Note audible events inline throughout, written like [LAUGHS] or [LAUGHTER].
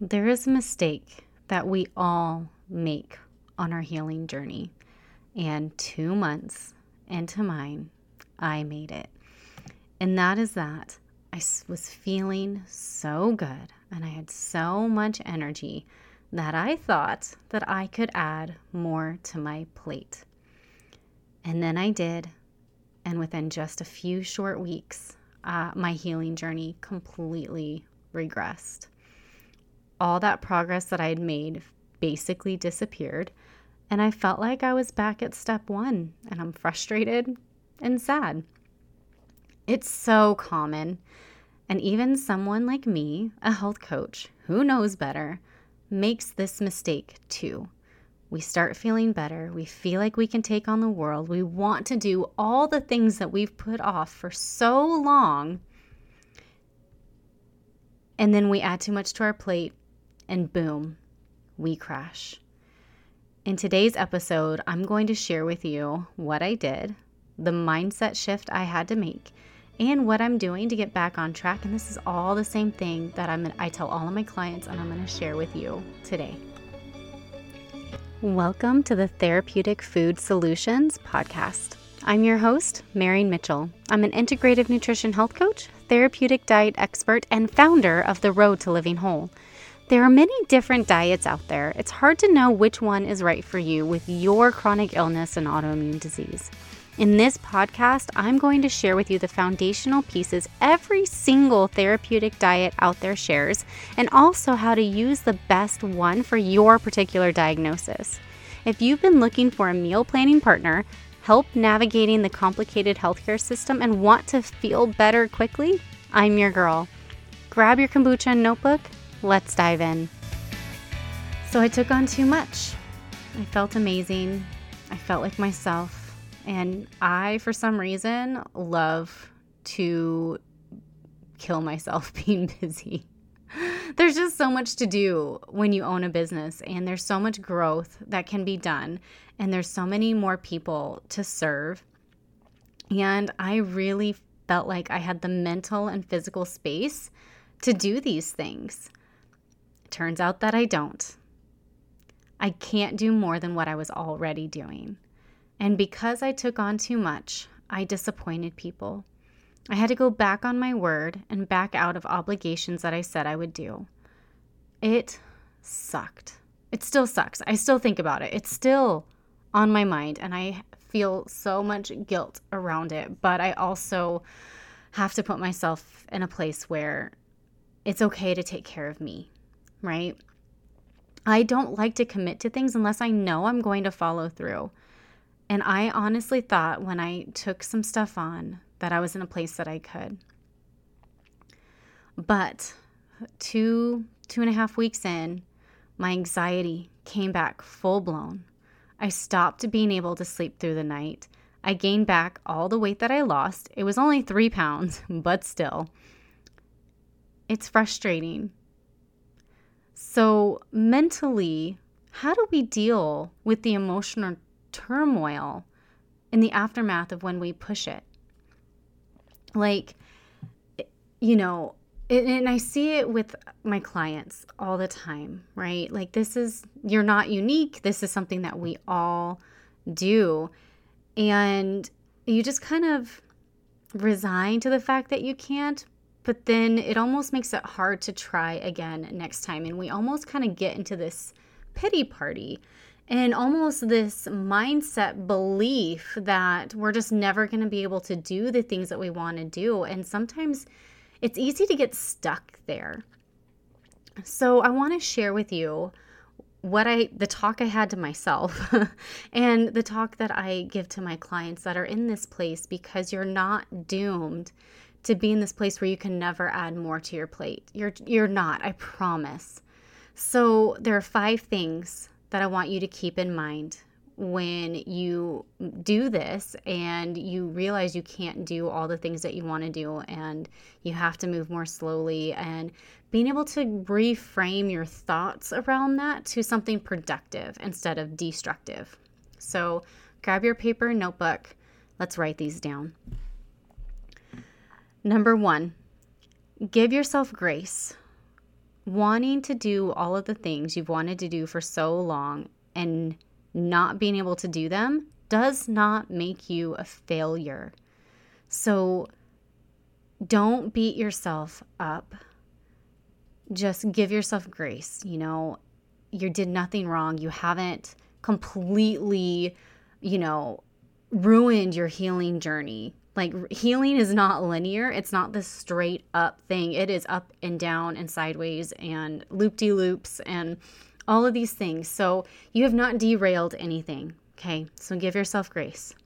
There is a mistake that we all make on our healing journey. And two months into mine, I made it. And that is that I was feeling so good and I had so much energy that I thought that I could add more to my plate. And then I did. And within just a few short weeks, uh, my healing journey completely regressed. All that progress that I had made basically disappeared. And I felt like I was back at step one, and I'm frustrated and sad. It's so common. And even someone like me, a health coach who knows better, makes this mistake too. We start feeling better. We feel like we can take on the world. We want to do all the things that we've put off for so long. And then we add too much to our plate, and boom, we crash. In today's episode, I'm going to share with you what I did, the mindset shift I had to make, and what I'm doing to get back on track. And this is all the same thing that I'm I tell all of my clients and I'm going to share with you today. Welcome to the Therapeutic Food Solutions podcast. I'm your host, Marian Mitchell. I'm an integrative nutrition health coach, therapeutic diet expert, and founder of The Road to Living Whole. There are many different diets out there. It's hard to know which one is right for you with your chronic illness and autoimmune disease. In this podcast, I'm going to share with you the foundational pieces every single therapeutic diet out there shares, and also how to use the best one for your particular diagnosis. If you've been looking for a meal planning partner, help navigating the complicated healthcare system, and want to feel better quickly, I'm your girl. Grab your kombucha notebook. Let's dive in. So I took on too much. I felt amazing. I felt like myself. And I, for some reason, love to kill myself [LAUGHS] being busy. there's just so much to do when you own a business, and there's so much growth that can be done, and there's so many more people to serve. And I really felt like I had the mental and physical space to do these things. Turns out that I don't. I can't do more than what I was already doing. And because I took on too much, I disappointed people. I had to go back on my word and back out of obligations that I said I would do. It sucked. It still sucks. I still think about it. It's still on my mind, and I feel so much guilt around it. But I also have to put myself in a place where it's okay to take care of me, right? I don't like to commit to things unless I know I'm going to follow through. And I honestly thought when I took some stuff on that I was in a place that I could. But two, two and a half weeks in, my anxiety came back full blown. I stopped being able to sleep through the night. I gained back all the weight that I lost. It was only three pounds, [LAUGHS] but still. It's frustrating. So, mentally, how do we deal with the emotional turmoil in the aftermath of when we push it. Like, you know, and I see it with my clients all the time, right? Like, this is, you're not unique. This is something that we all do. And you just kind of resign to the fact that you can't, but then it almost makes it hard to try again next time. And we almost kind of get into this pity party and almost this mindset belief that we're just never going to be able to do the things that we want to do. And sometimes it's easy to get stuck there. So I want to share with you what I the talk I had to myself [LAUGHS] and the talk that I give to my clients that are in this place because you're not doomed to be in this place where you can never add more to your plate. You're you're not, I promise. So there are five things that I want you to keep in mind when you do this and you realize you can't do all the things that you want to do and you have to move more slowly and being able to reframe your thoughts around that to something productive instead of destructive. So grab your paper and notebook. Let's write these down. Number one, give yourself grace wanting to do all of the things you've wanted to do for so long and not being able to do them does not make you a failure. So don't beat yourself up. Just give yourself grace. You know, you did nothing wrong. You haven't completely, you know, ruined your healing journey. Like healing is not linear. It's not this straight up thing. It is up and down and sideways and loop de loops and all of these things. So you have not derailed anything. Okay. So give yourself grace.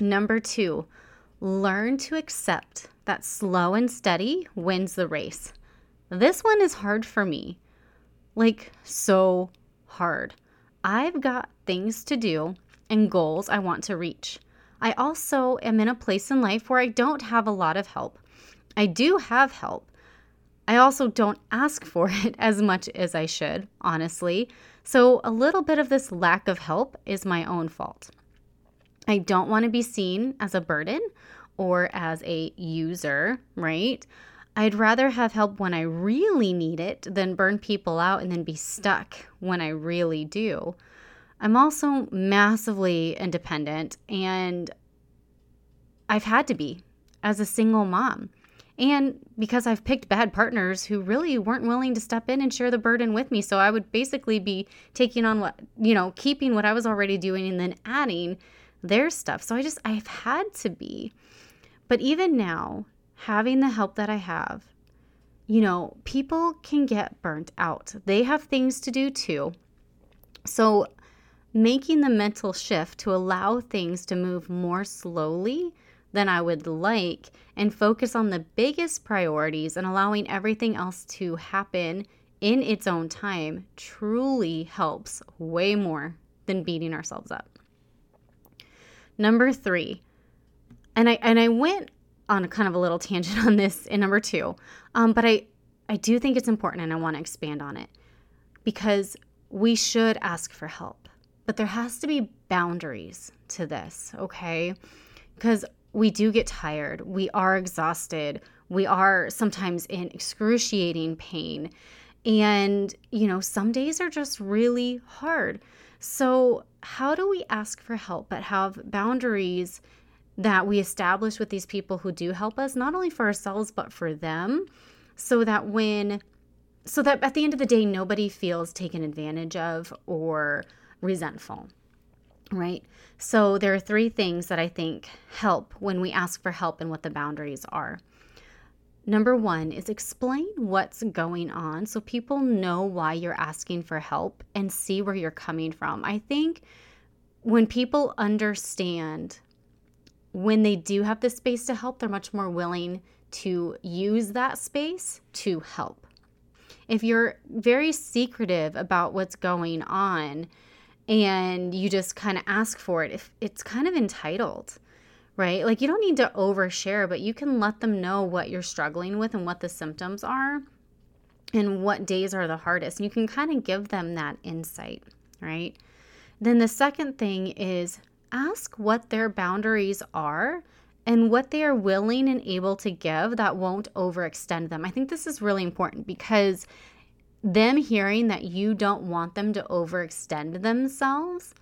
Number two, learn to accept that slow and steady wins the race. This one is hard for me. Like, so hard. I've got things to do and goals I want to reach. I also am in a place in life where I don't have a lot of help. I do have help. I also don't ask for [LAUGHS] it as much as I should, honestly. So, a little bit of this lack of help is my own fault. I don't want to be seen as a burden or as a user, right? I'd rather have help when I really need it than burn people out and then be stuck when I really do. I'm also massively independent and I've had to be as a single mom. And because I've picked bad partners who really weren't willing to step in and share the burden with me. So I would basically be taking on what, you know, keeping what I was already doing and then adding their stuff. So I just, I've had to be. But even now, having the help that I have, you know, people can get burnt out. They have things to do too. So making the mental shift to allow things to move more slowly than I would like and focus on the biggest priorities and allowing everything else to happen in its own time truly helps way more than beating ourselves up. Number 3. And I and I went on a kind of a little [LAUGHS] tangent on this in number 2. Um, but I I do think it's important and I want to expand on it because we should ask for help but there has to be boundaries to this, okay? Because we do get tired, we are exhausted, we are sometimes in excruciating pain. And, you know, some days are just really hard. So, how do we ask for help but have boundaries that we establish with these people who do help us, not only for ourselves, but for them, so that when, so that at the end of the day, nobody feels taken advantage of or resentful, right? So there are three things that I think help when we ask for help and what the boundaries are. Number one is explain what's going on so people know why you're asking for help and see where you're coming from. I think when people understand when they do have the space to help, they're much more willing to use that space to help. If you're very secretive about what's going on, and you just kind of ask for it if it's kind of entitled right like you don't need to overshare but you can let them know what you're struggling with and what the symptoms are and what days are the hardest and you can kind of give them that insight right then the second thing is ask what their boundaries are and what they are willing and able to give that won't overextend them. I think this is really important because them hearing that you don't want them to overextend themselves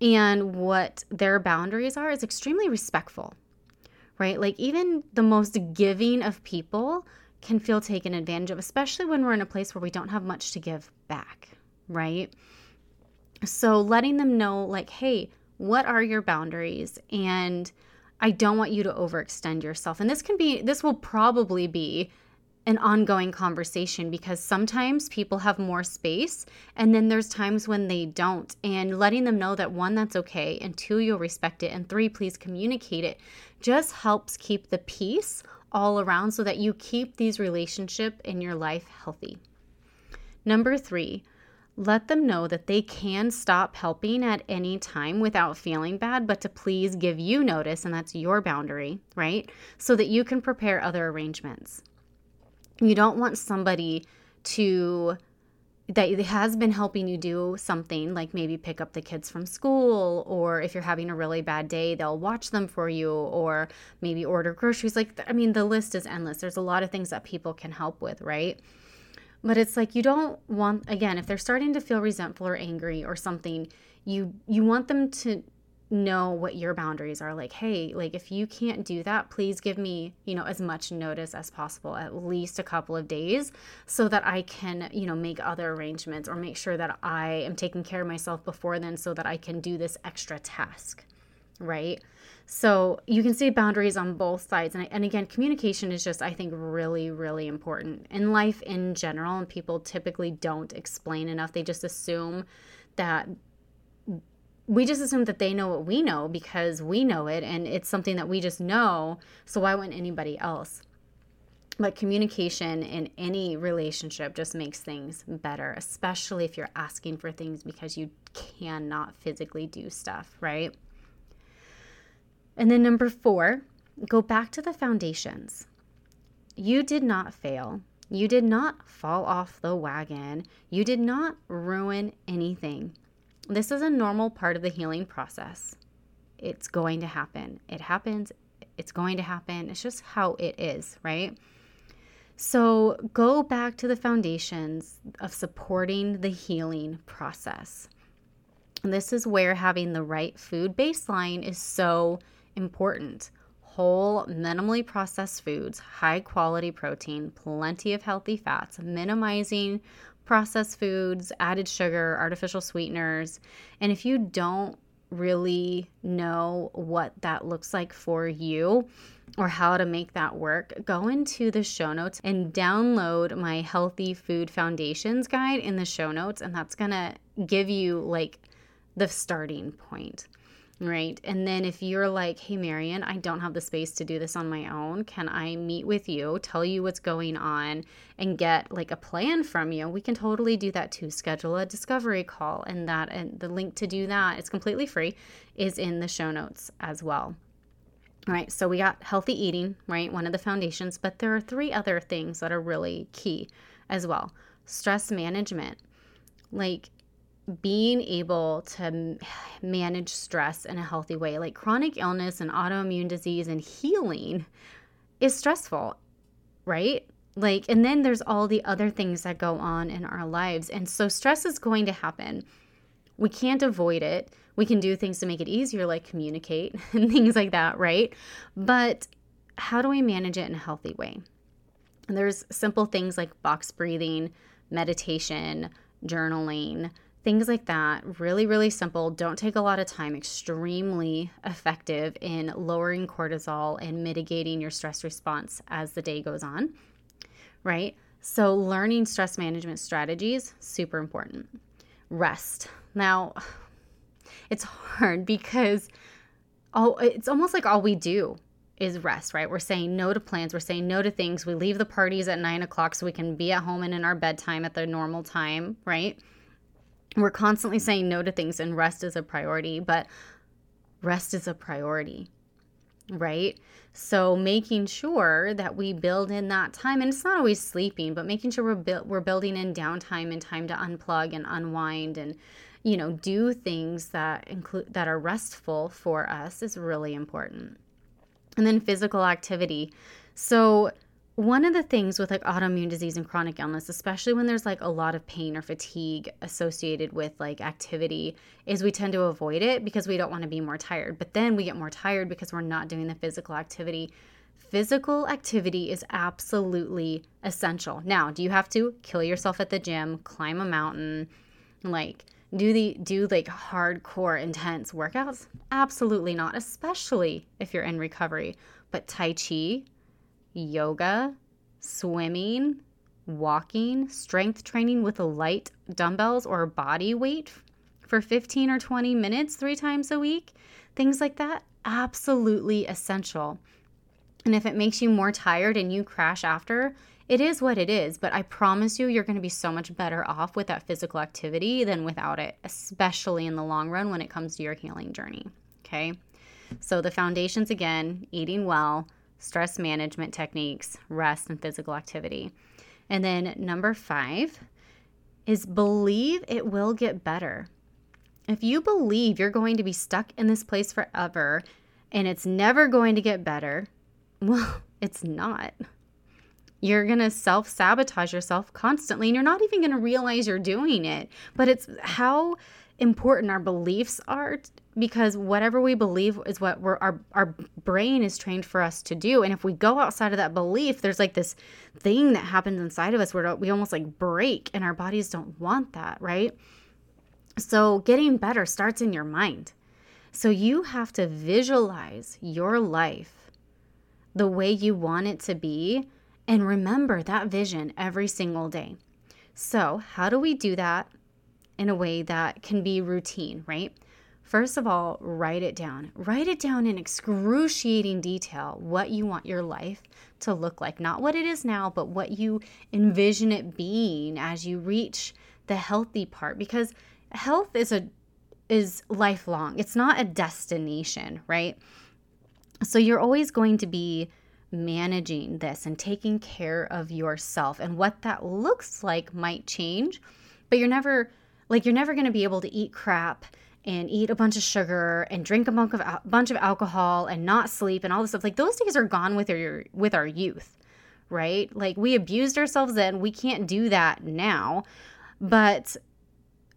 and what their boundaries are is extremely respectful, right? Like, even the most giving of people can feel taken advantage of, especially when we're in a place where we don't have much to give back, right? So, letting them know, like, hey, what are your boundaries? And I don't want you to overextend yourself. And this can be, this will probably be an ongoing conversation because sometimes people have more space and then there's times when they don't and letting them know that one that's okay and two you'll respect it and three please communicate it just helps keep the peace all around so that you keep these relationship in your life healthy number 3 let them know that they can stop helping at any time without feeling bad, but to please give you notice, and that's your boundary, right? So that you can prepare other arrangements. You don't want somebody to that has been helping you do something like maybe pick up the kids from school or if you're having a really bad day they'll watch them for you or maybe order groceries. Like i mean the list is endless. There's a lot of things that people can help with right? But it's like you don't want again, if they're starting to feel resentful or angry or something, you you want them to know what your boundaries are. Like hey like if you can't do that please give me you know as much notice as possible at least a couple of days so that i can you know make other arrangements or make sure that i am taking care of myself before then so that i can do this extra task right? So you can see boundaries on both sides and, and again communication is just i think really really important. In life in general and people typically don't explain enough they just assume that we just assume that they know what we know because we know it and it's something that we just know. So why wouldn't anybody else? But communication in any relationship just makes things better, especially if you're asking for things because you cannot physically do stuff, right? And then number four, go back to the foundations. You did not fail. You did not fall off the wagon. You did not ruin anything. This is a normal part of the healing process. It's going to happen. It happens. It's going to happen. It's just how it is, right? So go back to the foundations of supporting the healing process. This is where having the right food baseline is so important. Whole, minimally processed foods, high quality protein, plenty of healthy fats, minimizing processed foods, added sugar, artificial sweeteners. And if you don't really know what that looks like for you or how to make that work, go into the show notes and download my Healthy Food Foundations guide in the show notes. And that's going to give you like the starting point right? And then if you're like, hey, Marian, I don't have the space to do this on my own, can I meet with you, tell you what's going on, and get like a plan from you? We can totally do that too. Schedule a discovery call, and that and the link to do that, it's completely free, is in the show notes as well. All right, so we got healthy eating, right? One of the foundations, but there are three other things that are really key as well. Stress management. Like being able to manage stress in a healthy way, like chronic illness and autoimmune disease and healing, is stressful, right? Like, and then there's all the other things that go on in our lives. And so stress is going to happen. We can't avoid it. We can do things to make it easier, like communicate [LAUGHS] and things like that, right? But how do we manage it in a healthy way? And there's simple things like box breathing, meditation, journaling, Things like that, really, really simple, don't take a lot of time, extremely effective in lowering cortisol and mitigating your stress response as the day goes on, right? So, learning stress management strategies, super important. Rest. Now, [SIGHS] it's hard because oh, it's almost like all we do is rest, right? We're saying no to plans. We're saying no to things. We leave the parties at nine o'clock so we can be at home and in our bedtime at the normal time, right? We're constantly saying no to things and rest is a priority, but rest is a priority, right? So making sure that we build in that time, and it's not always sleeping, but making sure we're bu- we're building in downtime and time to unplug and unwind and you know do things that include that are restful for us is really important. And then physical activity. So one of the things with like autoimmune disease and chronic illness, especially when there's like a lot of pain or fatigue associated with like activity, is we tend to avoid it because we don't want to be more tired. But then we get more tired because we're not doing the physical activity. Physical activity is absolutely essential. Now, do you have to kill yourself at the gym, climb a mountain, like do the do like hardcore intense workouts? Absolutely not, especially if you're in recovery. But tai chi, yoga, swimming, walking, strength training with light dumbbells or body weight for 15 or 20 minutes three times a week, things like that, absolutely essential. And if it makes you more tired and you crash after, it is what it is, but I promise you, you're going to be so much better off with that physical activity than without it, especially in the long run when it comes to your healing journey. Okay. So, the foundations again eating well, stress management techniques, rest, and physical activity. And then number five is believe it will get better. If you believe you're going to be stuck in this place forever and it's never going to get better, [LAUGHS] well, it's not. You're going to self sabotage yourself constantly and you're not even going to realize you're doing it. But it's how important our beliefs are because whatever we believe is what we're, our our brain is trained for us to do. And if we go outside of that belief there's like this thing that happens inside of us where we almost like break and our bodies don't want that right? So getting better starts in your mind. So you have to visualize your life the way you want it to be and remember that vision every single day. So how do we do that in a way that can be routine, right? First of all, write it down. Write it down in excruciating detail what you want your life to look like. Not what it is now, but what you envision it being as you reach the healthy part because health is a is lifelong. It's not a destination, right? So you're always going to be managing this and taking care of yourself and what that looks like might change, but you're never like you're never going to be able to eat crap and eat a bunch of sugar and drink a bunch of a bunch of alcohol and not sleep and all this stuff. Like those days are gone with your with our youth, right? Like we abused ourselves then. We can't do that now. But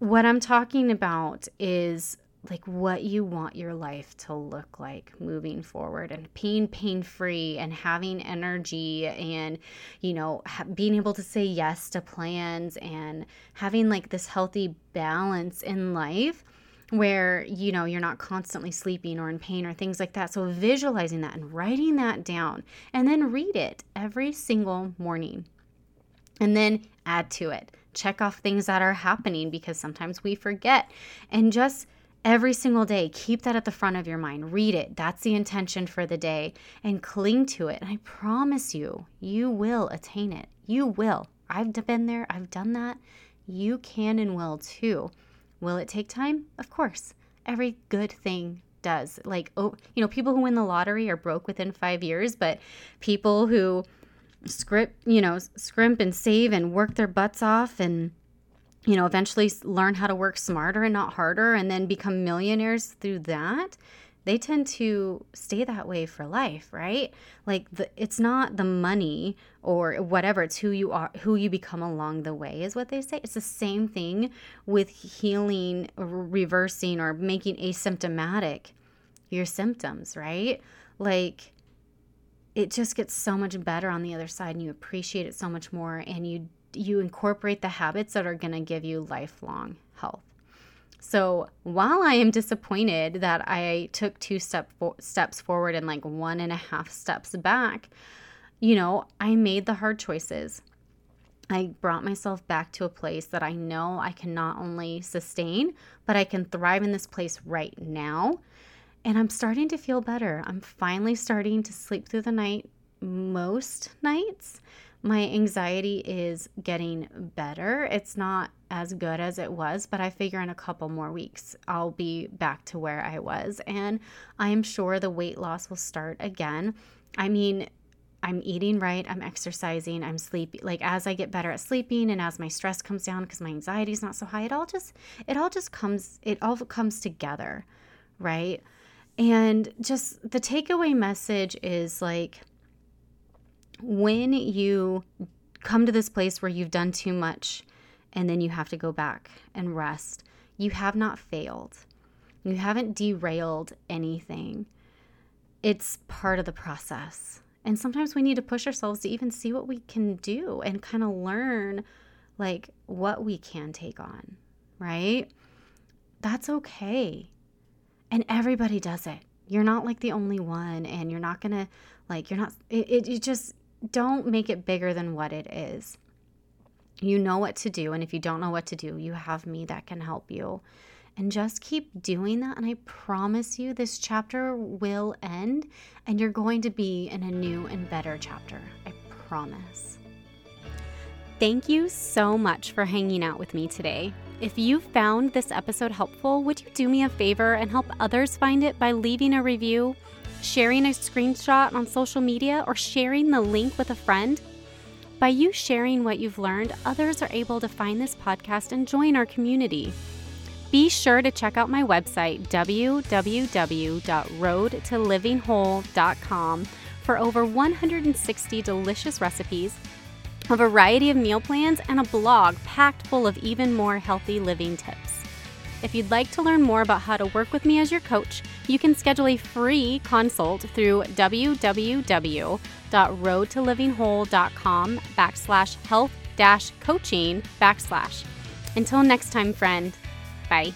what I'm talking about is like what you want your life to look like moving forward and being pain free and having energy and you know ha- being able to say yes to plans and having like this healthy balance in life where you know you're not constantly sleeping or in pain or things like that. So visualizing that and writing that down and then read it every single morning and then add to it. Check off things that are happening because sometimes we forget and just every single day. Keep that at the front of your mind. Read it. That's the intention for the day and cling to it. And I promise you, you will attain it. You will. I've been there, I've done that. You can and will too. Will it take time? Of course. Every good thing does. Like, oh, you know, people who win the lottery are broke within five years, but people who script, you know, scrimp and save and work their butts off and you know, eventually learn how to work smarter and not harder and then become millionaires through that, they tend to stay that way for life, right? Like the, it's not the money or whatever, it's who you are, who you become along the way is what they say. It's the same thing with healing, reversing or making asymptomatic your symptoms, right? Like it just gets so much better on the other side and you appreciate it so much more and you you incorporate the habits that are going to give you lifelong health. So while I am disappointed that I took two step fo- steps forward and like one and a half steps back, you know, I made the hard choices. I brought myself back to a place that I know I can not only sustain, but I can thrive in this place right now. And I'm starting to feel better. I'm finally starting to sleep through the night most nights my anxiety is getting better. It's not as good as it was, but I figure in a couple more weeks I'll be back to where I was. And I'm sure the weight loss will start again. I mean, I'm eating right, I'm exercising, I'm sleeping. Like as I get better at sleeping and as my stress comes down because my anxiety is not so high, it all just it all just comes it all comes together, right? And just the takeaway message is like when you come to this place where you've done too much and then you have to go back and rest, you have not failed. You haven't derailed anything. It's part of the process. And sometimes we need to push ourselves to even see what we can do and kind of learn like what we can take on, right? That's okay. And everybody does it. You're not like the only one and you're not going to like you're not it, it, it just don't make it bigger than what it is. You know what to do. And if you don't know what to do, you have me that can help you. And just keep doing that. And I promise you, this chapter will end and you're going to be in a new and better chapter. I promise. Thank you so much for hanging out with me today. If you found this episode helpful, would you do me a favor and help others find it by leaving a review? Sharing a screenshot on social media, or sharing the link with a friend. By you sharing what you've learned, others are able to find this podcast and join our community. Be sure to check out my website, www.roadtolivingwhole.com, for over 160 delicious recipes, a variety of meal plans, and a blog packed full of even more healthy living tips. If you'd like to learn more about how to work with me as your coach, you can schedule a free consult through www.roadtolivingwhole.com backslash health dash coaching backslash. Until next time, friend. Bye.